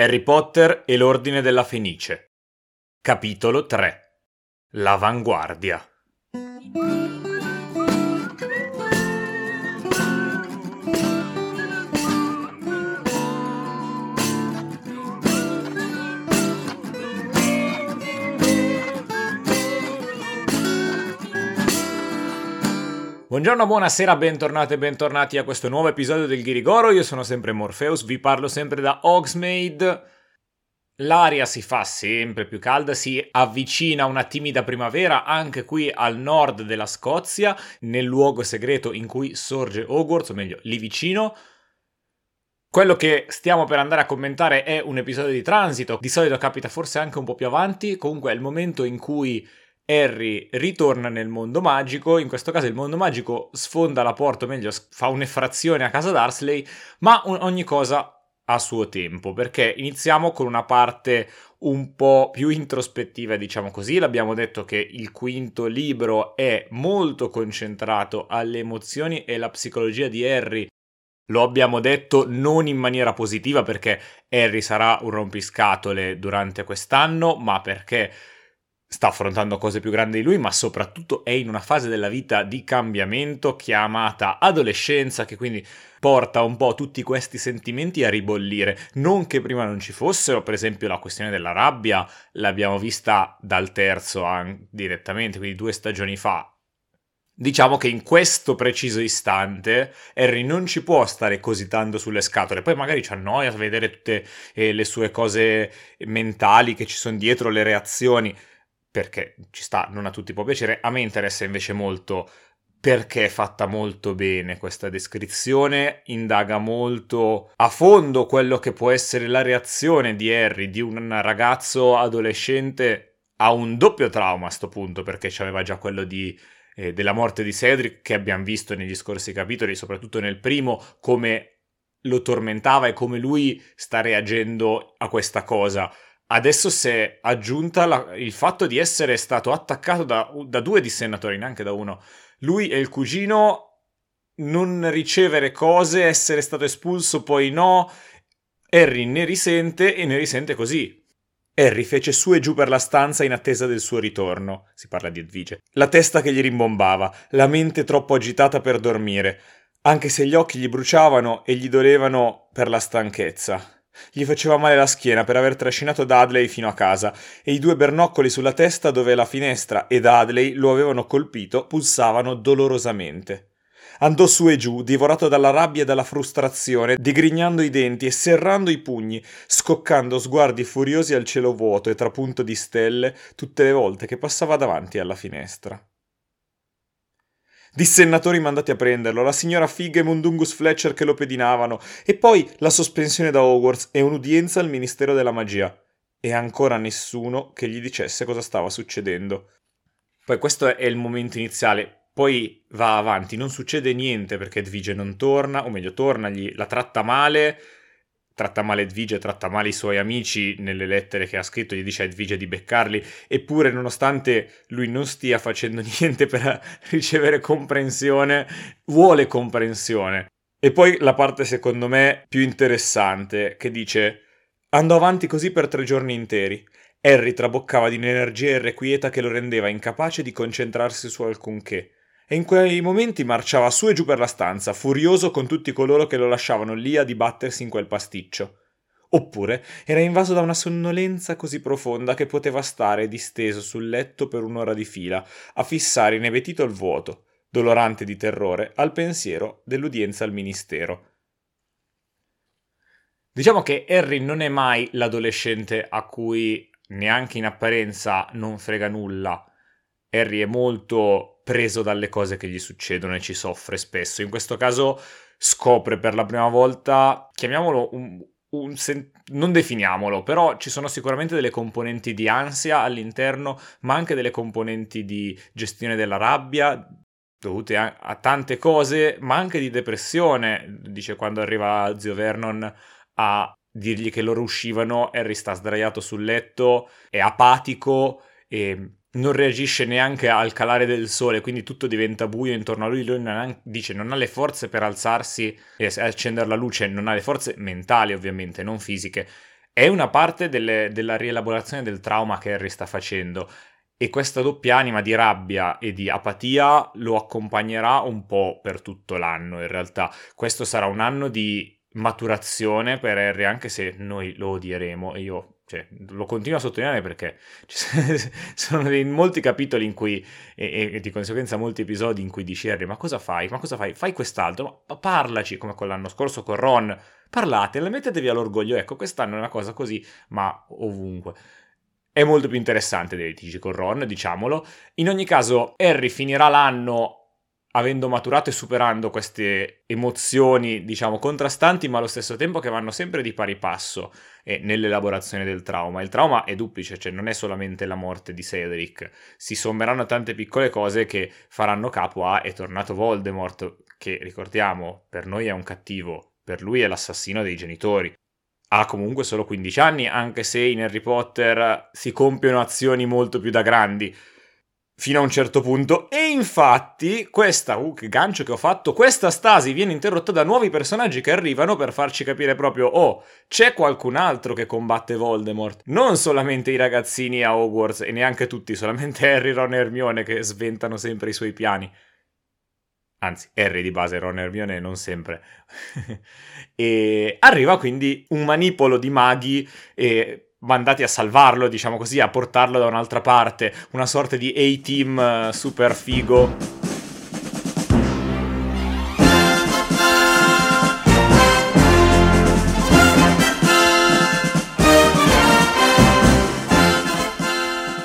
Harry Potter e l'Ordine della Fenice. Capitolo 3. L'avanguardia. Buongiorno, buonasera, bentornati e bentornati a questo nuovo episodio del Ghirigoro. Io sono sempre Morpheus, vi parlo sempre da Hogsmeade. L'aria si fa sempre più calda, si avvicina una timida primavera anche qui al nord della Scozia, nel luogo segreto in cui sorge Hogwarts, o meglio, lì vicino. Quello che stiamo per andare a commentare è un episodio di transito, di solito capita forse anche un po' più avanti, comunque è il momento in cui Harry ritorna nel mondo magico, in questo caso il mondo magico sfonda la porta, o meglio fa un'effrazione a casa Darsley, ma ogni cosa a suo tempo, perché iniziamo con una parte un po' più introspettiva, diciamo così. L'abbiamo detto che il quinto libro è molto concentrato alle emozioni e alla psicologia di Harry. Lo abbiamo detto non in maniera positiva perché Harry sarà un rompiscatole durante quest'anno, ma perché sta affrontando cose più grandi di lui, ma soprattutto è in una fase della vita di cambiamento chiamata adolescenza, che quindi porta un po' tutti questi sentimenti a ribollire. Non che prima non ci fossero, per esempio la questione della rabbia l'abbiamo vista dal terzo direttamente, quindi due stagioni fa. Diciamo che in questo preciso istante Harry non ci può stare così tanto sulle scatole, poi magari ci annoia vedere tutte eh, le sue cose mentali che ci sono dietro, le reazioni, perché ci sta, non a tutti può piacere. A me interessa invece molto perché è fatta molto bene questa descrizione, indaga molto a fondo quello che può essere la reazione di Harry, di un ragazzo adolescente a un doppio trauma a sto punto, perché c'aveva già quello di, eh, della morte di Cedric che abbiamo visto negli scorsi capitoli, soprattutto nel primo, come lo tormentava e come lui sta reagendo a questa cosa Adesso si è aggiunta la, il fatto di essere stato attaccato da, da due dissennatori, neanche da uno. Lui e il cugino non ricevere cose, essere stato espulso, poi no. Harry ne risente e ne risente così. Harry fece su e giù per la stanza in attesa del suo ritorno. Si parla di Edvige. La testa che gli rimbombava, la mente troppo agitata per dormire, anche se gli occhi gli bruciavano e gli dolevano per la stanchezza. Gli faceva male la schiena per aver trascinato Dudley fino a casa e i due bernoccoli sulla testa dove la finestra e Dudley lo avevano colpito pulsavano dolorosamente. Andò su e giù, divorato dalla rabbia e dalla frustrazione, digrignando i denti e serrando i pugni, scoccando sguardi furiosi al cielo vuoto e trapunto di stelle tutte le volte che passava davanti alla finestra dissennatori mandati a prenderlo, la signora Fig e Mundungus Fletcher che lo pedinavano, e poi la sospensione da Hogwarts e un'udienza al Ministero della Magia. E ancora nessuno che gli dicesse cosa stava succedendo. Poi questo è il momento iniziale, poi va avanti, non succede niente perché Edvige non torna, o meglio torna, gli, la tratta male, tratta male Edvige, tratta male i suoi amici nelle lettere che ha scritto, gli dice a Edvige di beccarli, eppure nonostante lui non stia facendo niente per ricevere comprensione, vuole comprensione. E poi la parte secondo me più interessante, che dice andò avanti così per tre giorni interi. Harry traboccava di un'energia irrequieta che lo rendeva incapace di concentrarsi su alcunché e in quei momenti marciava su e giù per la stanza, furioso con tutti coloro che lo lasciavano lì a dibattersi in quel pasticcio. Oppure era invaso da una sonnolenza così profonda che poteva stare disteso sul letto per un'ora di fila, a fissare inebetito il vuoto, dolorante di terrore al pensiero dell'udienza al ministero. Diciamo che Harry non è mai l'adolescente a cui neanche in apparenza non frega nulla. Harry è molto preso dalle cose che gli succedono e ci soffre spesso. In questo caso scopre per la prima volta, chiamiamolo un, un sen- non definiamolo, però ci sono sicuramente delle componenti di ansia all'interno, ma anche delle componenti di gestione della rabbia dovute a, a tante cose, ma anche di depressione. Dice quando arriva zio Vernon a dirgli che loro uscivano, Harry sta sdraiato sul letto, è apatico e non reagisce neanche al calare del sole, quindi tutto diventa buio intorno a lui. Lui non dice non ha le forze per alzarsi e accendere la luce, non ha le forze mentali ovviamente, non fisiche. è una parte delle, della rielaborazione del trauma che Harry sta facendo e questa doppia anima di rabbia e di apatia lo accompagnerà un po' per tutto l'anno in realtà. Questo sarà un anno di maturazione per Harry, anche se noi lo odieremo e io cioè, lo continuo a sottolineare perché ci sono dei, molti capitoli in cui, e, e, di conseguenza molti episodi in cui dici Harry, ma cosa fai? Ma cosa fai? Fai quest'altro, ma parlaci come quell'anno scorso con Ron, parlate, mettetevi all'orgoglio, ecco, quest'anno è una cosa così, ma ovunque. È molto più interessante dei litigi con Ron, diciamolo. In ogni caso, Harry finirà l'anno avendo maturato e superando queste emozioni, diciamo, contrastanti, ma allo stesso tempo che vanno sempre di pari passo eh, nell'elaborazione del trauma. Il trauma è duplice, cioè non è solamente la morte di Cedric, si sommeranno tante piccole cose che faranno capo a è tornato Voldemort, che ricordiamo, per noi è un cattivo, per lui è l'assassino dei genitori. Ha comunque solo 15 anni, anche se in Harry Potter si compiono azioni molto più da grandi fino a un certo punto. E infatti, questa, uh, che gancio che ho fatto, questa stasi viene interrotta da nuovi personaggi che arrivano per farci capire proprio, oh, c'è qualcun altro che combatte Voldemort. Non solamente i ragazzini a Hogwarts, e neanche tutti, solamente Harry, Ron e Hermione che sventano sempre i suoi piani. Anzi, Harry di base, Ron e Hermione non sempre. e arriva quindi un manipolo di maghi e mandati a salvarlo, diciamo così, a portarlo da un'altra parte, una sorta di A-team eh, super figo.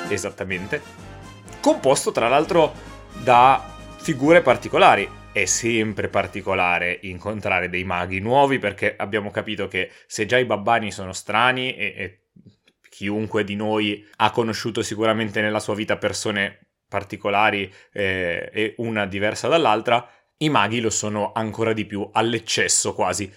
Esattamente. Composto tra l'altro da figure particolari. È sempre particolare incontrare dei maghi nuovi perché abbiamo capito che se già i babbani sono strani e, e chiunque di noi ha conosciuto sicuramente nella sua vita persone particolari eh, e una diversa dall'altra, i maghi lo sono ancora di più, all'eccesso quasi.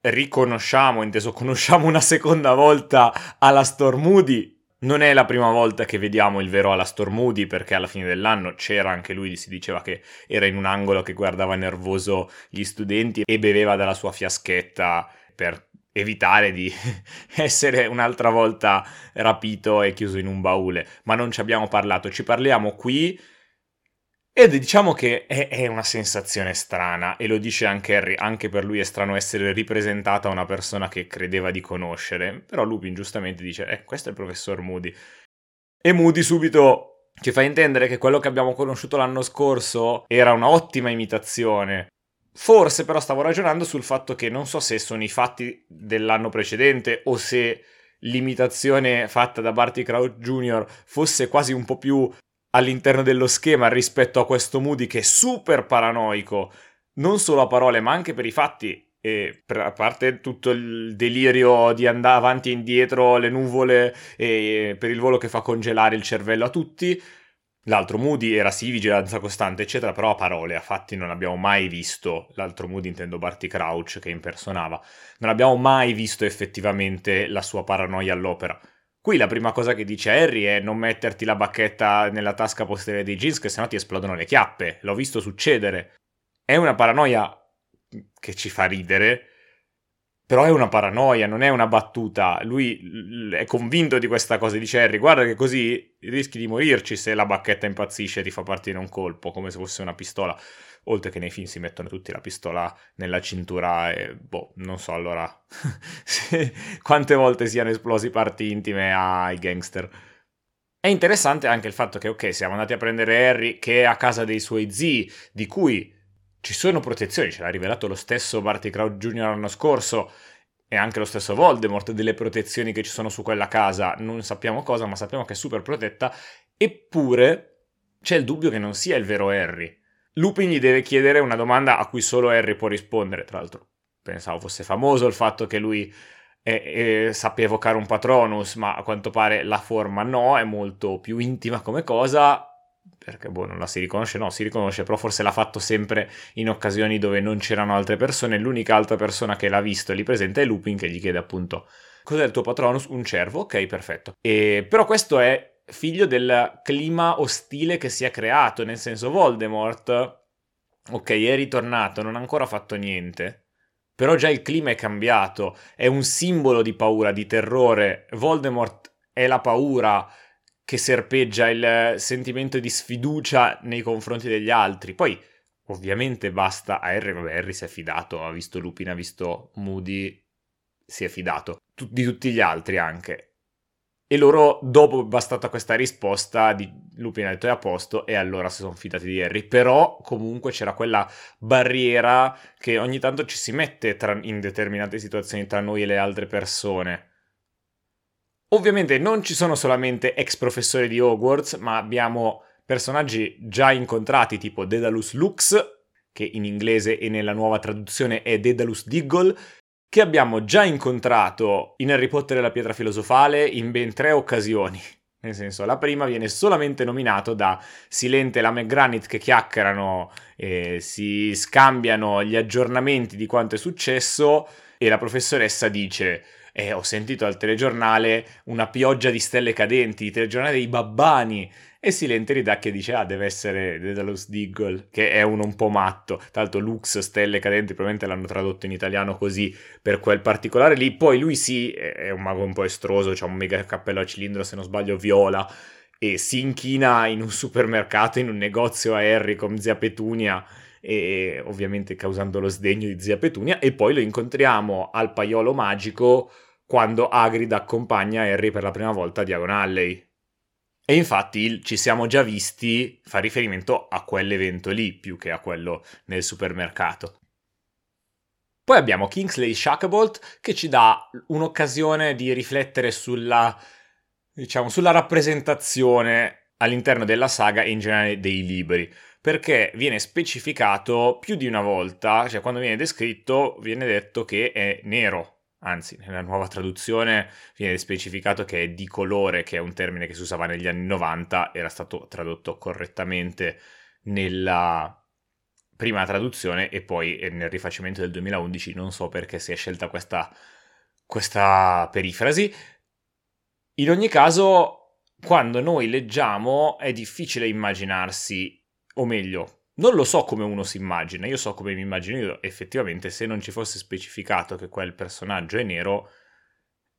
Riconosciamo, inteso conosciamo una seconda volta alla Stormoody, non è la prima volta che vediamo il vero Alastor Moody perché alla fine dell'anno c'era anche lui, si diceva che era in un angolo che guardava nervoso gli studenti e beveva dalla sua fiaschetta per evitare di essere un'altra volta rapito e chiuso in un baule, ma non ci abbiamo parlato, ci parliamo qui ed diciamo che è, è, una sensazione strana, e lo dice anche Harry, anche per lui è strano essere ripresentata una persona che credeva di conoscere, però Lupin giustamente dice, eh, questo è il professor Moody. E Moody subito ci fa intendere che quello che abbiamo conosciuto l'anno scorso era un'ottima imitazione. Forse però stavo ragionando sul fatto che non so se sono i fatti dell'anno precedente o se l'imitazione fatta da Barty Crouch Jr. fosse quasi un po' più all'interno dello schema rispetto a questo Moody che è super paranoico, non solo a parole ma anche per i fatti. E a parte tutto il delirio di andare avanti e indietro, le nuvole e per il volo che fa congelare il cervello a tutti, L'altro Moody era sì vigilanza costante, eccetera, però a parole, a fatti non abbiamo mai visto, l'altro Moody intendo Barty Crouch che impersonava, non abbiamo mai visto effettivamente la sua paranoia all'opera. Qui la prima cosa che dice Harry è non metterti la bacchetta nella tasca posteriore dei jeans che sennò ti esplodono le chiappe. L'ho visto succedere. È una paranoia che ci fa ridere, però è una paranoia, non è una battuta. Lui è convinto di questa cosa. Dice Harry, guarda che così rischi di morirci se la bacchetta impazzisce e ti fa partire un colpo, come se fosse una pistola. Oltre che nei film si mettono tutti la pistola nella cintura e boh, non so allora quante volte siano esplosi parti intime ai gangster. È interessante anche il fatto che, ok, siamo andati a prendere Harry che è a casa dei suoi zii, di cui ci sono protezioni, ce l'ha rivelato lo stesso Barty Crouch Jr. l'anno scorso e anche lo stesso Voldemort delle protezioni che ci sono su quella casa, non sappiamo cosa, ma sappiamo che è super protetta, eppure c'è il dubbio che non sia il vero Harry. Lupin gli deve chiedere una domanda a cui solo Harry può rispondere, tra l'altro pensavo fosse famoso il fatto che lui eh, eh, sappia evocare un Patronus, ma a quanto pare la forma no, è molto più intima come cosa, perché boh, non la si riconosce, no, si riconosce, però forse l'ha fatto sempre in occasioni dove non c'erano altre persone, l'unica altra persona che l'ha visto e lì presente è Lupin che gli chiede appunto cos'è il tuo Patronus? Un cervo, ok, perfetto. E, però questo è figlio del clima ostile che si è creato, nel senso Voldemort, ok, è ritornato, non ha ancora fatto niente, Però già il clima è cambiato, è un simbolo di paura, di terrore. Voldemort è la paura che serpeggia il sentimento di sfiducia nei confronti degli altri. Poi, ovviamente, basta a Harry. Vabbè, Harry si è fidato, ha visto Lupin, ha visto Moody, si è fidato. di tutti gli altri anche. E loro, dopo bastata questa risposta, di Lupin ha detto è a posto e allora si sono fidati di Harry. Però comunque c'era quella barriera che ogni tanto ci si mette tra, in determinate situazioni tra noi e le altre persone. Ovviamente non ci sono solamente ex professori di Hogwarts, ma abbiamo personaggi già incontrati tipo Dedalus Lux, che in inglese e nella nuova traduzione è Dedalus Diggle, che abbiamo già incontrato in Harry Potter e la pietra filosofale in ben tre occasioni. Nel senso, la prima viene solamente nominato da Silente e la McGranit che chiacchierano e si scambiano gli aggiornamenti di quanto è successo e la professoressa dice eh, ho sentito al telegiornale una pioggia di stelle cadenti, il telegiornale dei babbani. E Silente ridà che dice, ah, deve essere Dedalus Diggle, che è uno un po' matto. Tra l'altro Lux, stelle cadenti, probabilmente l'hanno tradotto in italiano così, per quel particolare lì. Poi lui sì, è un mago un po' estroso, ha un mega cappello a cilindro, se non sbaglio, viola. E si inchina in un supermercato, in un negozio a Harry con zia Petunia e ovviamente causando lo sdegno di zia Petunia e poi lo incontriamo al paiolo magico quando Hagrid accompagna Harry per la prima volta a Diagon Alley. E infatti ci siamo già visti fa riferimento a quell'evento lì più che a quello nel supermercato. Poi abbiamo Kingsley Shacklebolt che ci dà un'occasione di riflettere sulla, diciamo, sulla rappresentazione all'interno della saga e in generale dei libri, perché viene specificato più di una volta, cioè quando viene descritto viene detto che è nero, anzi nella nuova traduzione viene specificato che è di colore, che è un termine che si usava negli anni 90, era stato tradotto correttamente nella prima traduzione e poi nel rifacimento del 2011 non so perché si è scelta questa, questa perifrasi. In ogni caso, quando noi leggiamo è difficile immaginarsi, o meglio, non lo so come uno si immagina, io so come mi immagino io. Effettivamente, se non ci fosse specificato che quel personaggio è nero,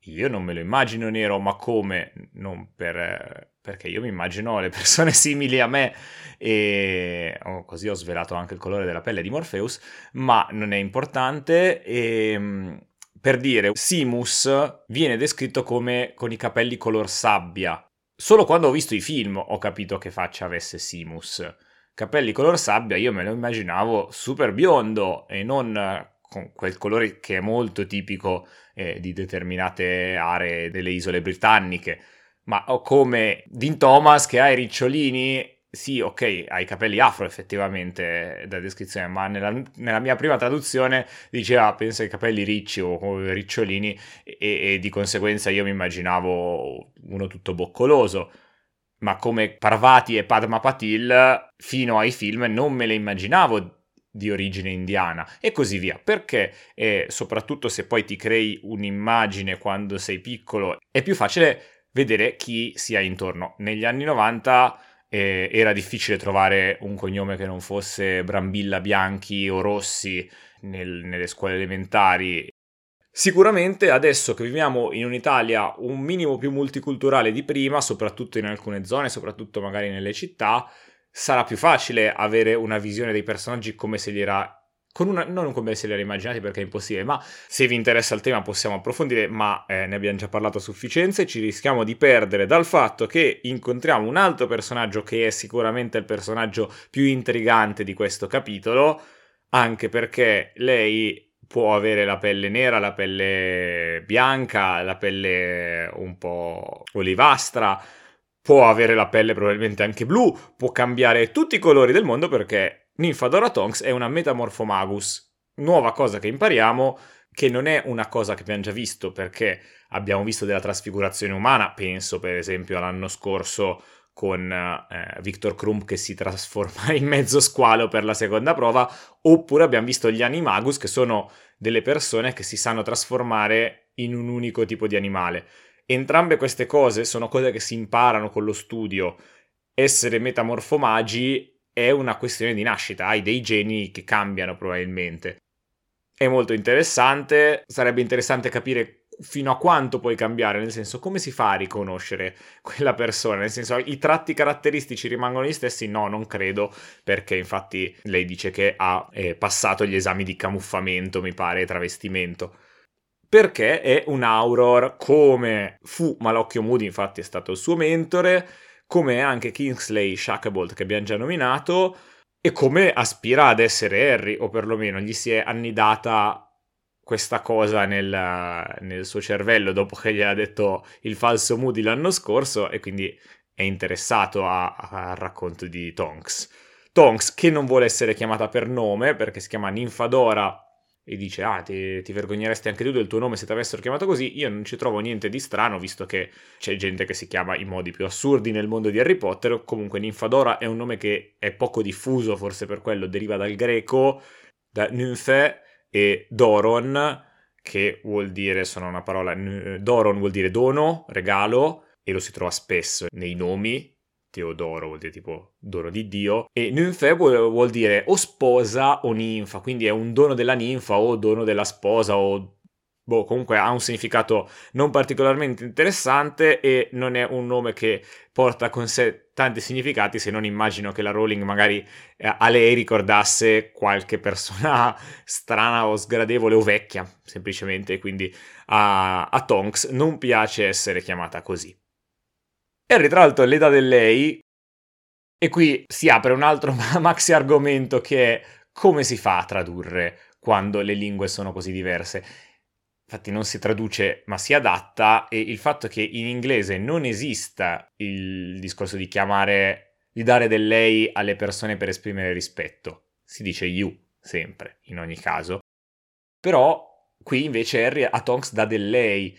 io non me lo immagino nero, ma come? Non per, perché io mi immagino le persone simili a me e oh, così ho svelato anche il colore della pelle di Morpheus, ma non è importante e ehm, per dire, Simus viene descritto come con i capelli color sabbia. Solo quando ho visto i film ho capito che faccia avesse Simus capelli color sabbia, io me lo immaginavo super biondo e non eh, con quel colore che è molto tipico eh, di determinate aree delle isole britanniche, ma come Dean Thomas che ha i ricciolini. Sì, ok, ha i capelli afro effettivamente da descrizione, ma nella, nella mia prima traduzione diceva pensa ai capelli ricci o ricciolini e, e di conseguenza io mi immaginavo uno tutto boccoloso ma come Parvati e Padma Patil fino ai film non me le immaginavo di origine indiana e così via. Perché eh, soprattutto se poi ti crei un'immagine quando sei piccolo è più facile vedere chi si ha intorno. Negli anni 90 eh, era difficile trovare un cognome che non fosse Brambilla Bianchi o Rossi nel, nelle scuole elementari Sicuramente adesso che viviamo in un'Italia un minimo più multiculturale di prima, soprattutto in alcune zone, soprattutto magari nelle città, sarà più facile avere una visione dei personaggi come se li era una, non come se li era immaginati perché è impossibile, ma se vi interessa il tema possiamo approfondire, ma eh, ne abbiamo già parlato a sufficienza e ci rischiamo di perdere dal fatto che incontriamo un altro personaggio che è sicuramente il personaggio più intrigante di questo capitolo, anche perché lei può avere la pelle nera, la pelle bianca, la pelle un po' olivastra, può avere la pelle probabilmente anche blu, può cambiare tutti i colori del mondo perché Nymphadora Tonks è una Metamorphomagus, nuova cosa che impariamo che non è una cosa che abbiamo già visto perché abbiamo visto della trasfigurazione umana, penso per esempio all'anno scorso con eh, Victor Krum che si trasforma in mezzo squalo per la seconda prova, oppure abbiamo visto gli Animagus che sono delle persone che si sanno trasformare in un unico tipo di animale. Entrambe queste cose sono cose che si imparano con lo studio. Essere metamorfomagi è una questione di nascita, hai dei geni che cambiano probabilmente. è molto interessante, sarebbe interessante capire fino a quanto puoi cambiare, nel senso come si fa a riconoscere quella persona, nel senso i tratti caratteristici rimangono gli stessi? No, non credo, perché infatti lei dice che ha eh, passato gli esami di camuffamento, mi pare, travestimento. Perché è un Auror come fu Malocchio Moody, infatti è stato il suo mentore, come anche Kingsley Shacklebolt che abbiamo già nominato, e come aspira ad essere Harry, o perlomeno gli si è annidata questa cosa nel, nel, suo cervello dopo che gli ha detto il falso Moody l'anno scorso e quindi è interessato al racconto di Tonks. Tonks che non vuole essere chiamata per nome perché si chiama Ninfadora e dice ah ti, ti vergogneresti anche tu del tuo nome se ti avessero chiamato così, io non ci trovo niente di strano visto che c'è gente che si chiama in modi più assurdi nel mondo di Harry Potter, comunque Ninfadora è un nome che è poco diffuso, forse per quello deriva dal greco, da Nymphe e Doron, che vuol dire, sono una parola, Doron vuol dire dono, regalo, e lo si trova spesso nei nomi, Teodoro vuol dire tipo dono di Dio, e Nymphe vuol, vuol, dire o sposa o ninfa, quindi è un dono della ninfa o dono della sposa o boh, comunque ha un significato non particolarmente interessante e non è un nome che porta con sé tanti significati se non immagino che la Rowling magari eh, a lei ricordasse qualche persona strana o sgradevole o vecchia, semplicemente, quindi a, a Tonks non piace essere chiamata così. Harry, tra l'altro, l'età del lei, e qui si apre un altro maxi argomento che è come si fa a tradurre quando le lingue sono così diverse infatti non si traduce ma si adatta e il fatto che in inglese non esista il discorso di chiamare, di dare del lei alle persone per esprimere rispetto, si dice you sempre, in ogni caso, però qui invece Harry a Tonks dà del lei,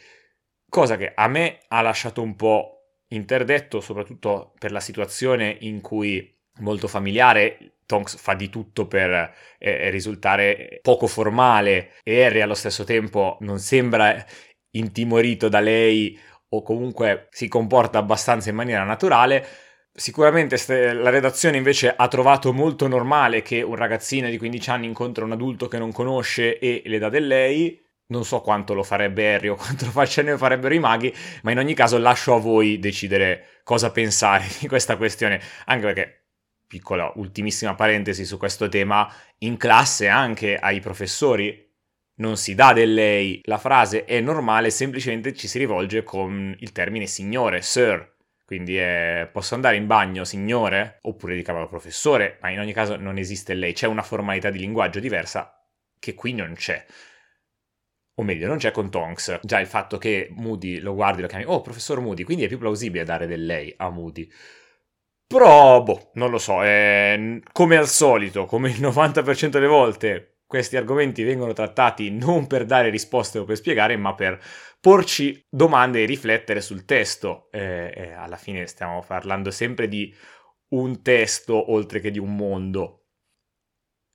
cosa che a me ha lasciato un po' interdetto, soprattutto per la situazione in cui molto familiare Tonks fa di tutto per eh, risultare poco formale e Harry allo stesso tempo non sembra intimorito da lei o comunque si comporta abbastanza in maniera naturale. Sicuramente la redazione invece ha trovato molto normale che un ragazzino di 15 anni incontra un adulto che non conosce e le dà del lei. Non so quanto lo farebbe Harry o quanto lo facciano farebbero i maghi, ma in ogni caso lascio a voi decidere cosa pensare di questa questione, anche perché piccola ultimissima parentesi su questo tema, in classe anche ai professori non si dà del lei, la frase è normale, semplicemente ci si rivolge con il termine signore, sir. Quindi è posso andare in bagno, signore? Oppure di cavolo professore, ma in ogni caso non esiste lei, c'è una formalità di linguaggio diversa che qui non c'è. O meglio, non c'è con Tonks. Già il fatto che Moody lo guardi e lo chiami, oh professor Moody, quindi è più plausibile dare del lei a Moody. Però, boh, non lo so, è... come al solito, come il 90% delle volte, questi argomenti vengono trattati non per dare risposte o per spiegare, ma per porci domande e riflettere sul testo. E, e alla fine stiamo parlando sempre di un testo oltre che di un mondo.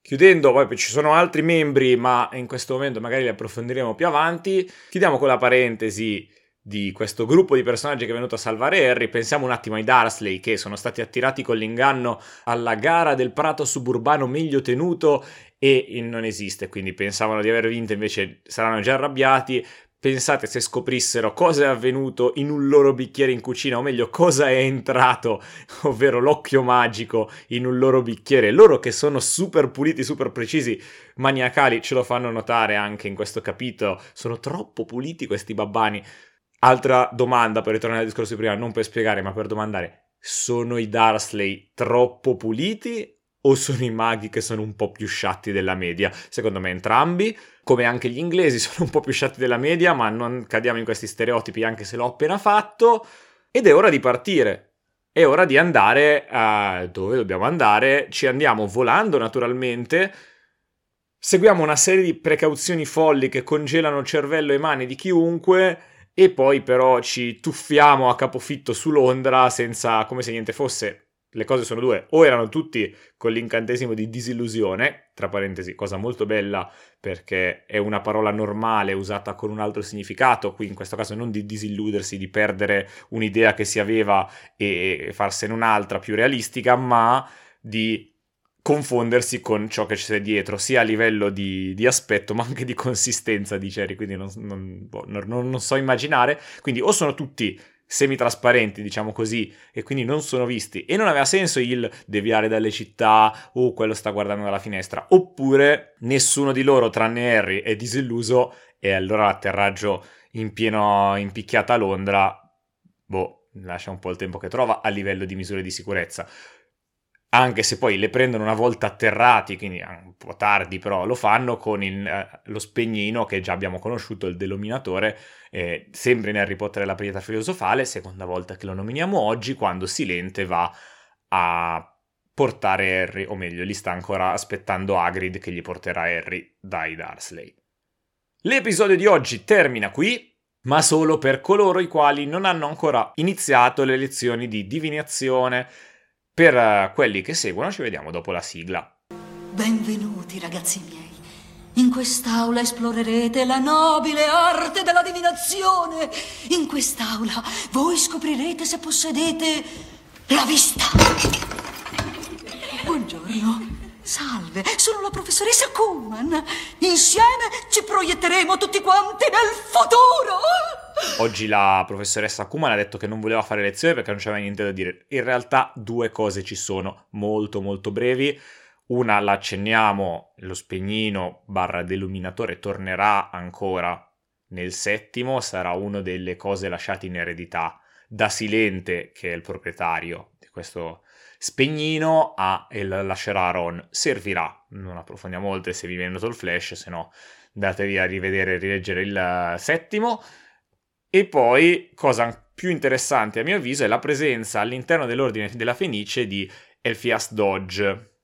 Chiudendo, poi ci sono altri membri, ma in questo momento magari li approfondiremo più avanti. Chiudiamo con la parentesi di questo gruppo di personaggi che è venuto a salvare Harry, pensiamo un attimo ai Darsley che sono stati attirati con l'inganno alla gara del prato suburbano meglio tenuto e non esiste, quindi pensavano di aver vinto, invece saranno già arrabbiati. Pensate se scoprissero cosa è avvenuto in un loro bicchiere in cucina, o meglio, cosa è entrato, ovvero l'occhio magico in un loro bicchiere. Loro che sono super puliti, super precisi, maniacali, ce lo fanno notare anche in questo capitolo. Sono troppo puliti questi babbani. Altra domanda per ritornare al discorso di prima, non per spiegare, ma per domandare: sono i Darsley troppo puliti o sono i maghi che sono un po' più sciatti della media? Secondo me entrambi, come anche gli inglesi sono un po' più sciatti della media, ma non cadiamo in questi stereotipi anche se l'ho appena fatto. Ed è ora di partire. È ora di andare a dove dobbiamo andare. Ci andiamo volando naturalmente. Seguiamo una serie di precauzioni folli che congelano cervello e mani di chiunque e poi però ci tuffiamo a capofitto su Londra senza come se niente fosse. Le cose sono due, o erano tutti con l'incantesimo di disillusione, tra parentesi, cosa molto bella perché è una parola normale usata con un altro significato, qui in questo caso non di disilludersi, di perdere un'idea che si aveva e farsene un'altra più realistica, ma di confondersi con ciò che c'è dietro, sia a livello di, di aspetto ma anche di consistenza di Cherry, quindi non, non, boh, non, non so immaginare. Quindi o sono tutti semitrasparenti, diciamo così, e quindi non sono visti. E non aveva senso il deviare dalle città o oh, quello sta guardando dalla finestra. Oppure nessuno di loro, tranne Harry, è disilluso e allora l'atterraggio in pieno in picchiata a Londra, boh, lascia un po' il tempo che trova a livello di misure di sicurezza anche se poi le prendono una volta atterrati, quindi un po' tardi però lo fanno con il, eh, lo spegnino che già abbiamo conosciuto, il denominatore, eh, sempre in Harry Potter e la pietra filosofale, seconda volta che lo nominiamo oggi, quando Silente va a portare Harry, o meglio, gli sta ancora aspettando Hagrid che gli porterà Harry dai Dursley. L'episodio di oggi termina qui, ma solo per coloro i quali non hanno ancora iniziato le lezioni di divinazione, per uh, quelli che seguono ci vediamo dopo la sigla. Benvenuti ragazzi miei. In quest'aula esplorerete la nobile arte della divinazione. In quest'aula voi scoprirete se possedete la vista. Buongiorno. Salve, sono la professoressa Kuhlman. Insieme ci proietteremo tutti quanti nel futuro. Oggi la professoressa Kuman ha detto che non voleva fare lezione perché non c'era niente da dire. In realtà due cose ci sono, molto molto brevi. Una la accenniamo, lo spegnino barra deluminatore tornerà ancora nel settimo, sarà una delle cose lasciate in eredità da Silente, che è il proprietario di questo spegnino, a e lascerà Ron. Servirà, non approfondiamo oltre se vi viene il flash, se no datevi a rivedere e rileggere il settimo. E poi, cosa più interessante a mio avviso, è la presenza all'interno dell'Ordine della Fenice di Elfias Dodge,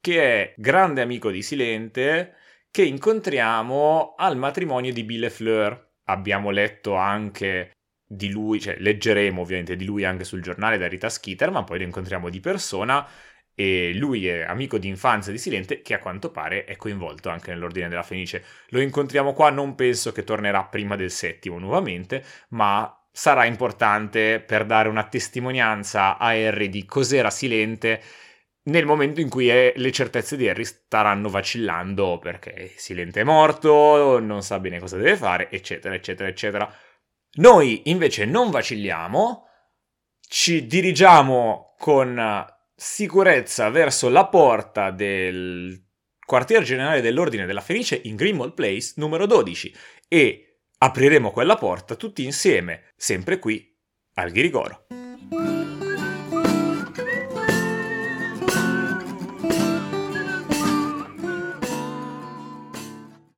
che è grande amico di Silente, che incontriamo al matrimonio di Bill e Fleur. Abbiamo letto anche di lui, cioè leggeremo ovviamente di lui anche sul giornale da Rita Skeeter, ma poi lo incontriamo di persona e lui è amico di infanzia di Silente che a quanto pare è coinvolto anche nell'Ordine della Fenice. Lo incontriamo qua, non penso che tornerà prima del settimo nuovamente, ma sarà importante per dare una testimonianza a Harry di cos'era Silente nel momento in cui è, le certezze di Harry staranno vacillando perché Silente è morto, non sa bene cosa deve fare, eccetera, eccetera, eccetera. Noi invece non vacilliamo, ci dirigiamo con sicurezza verso la porta del quartier generale dell'Ordine della Fenice in Grimmauld Place numero 12 e apriremo quella porta tutti insieme, sempre qui al Ghirigoro.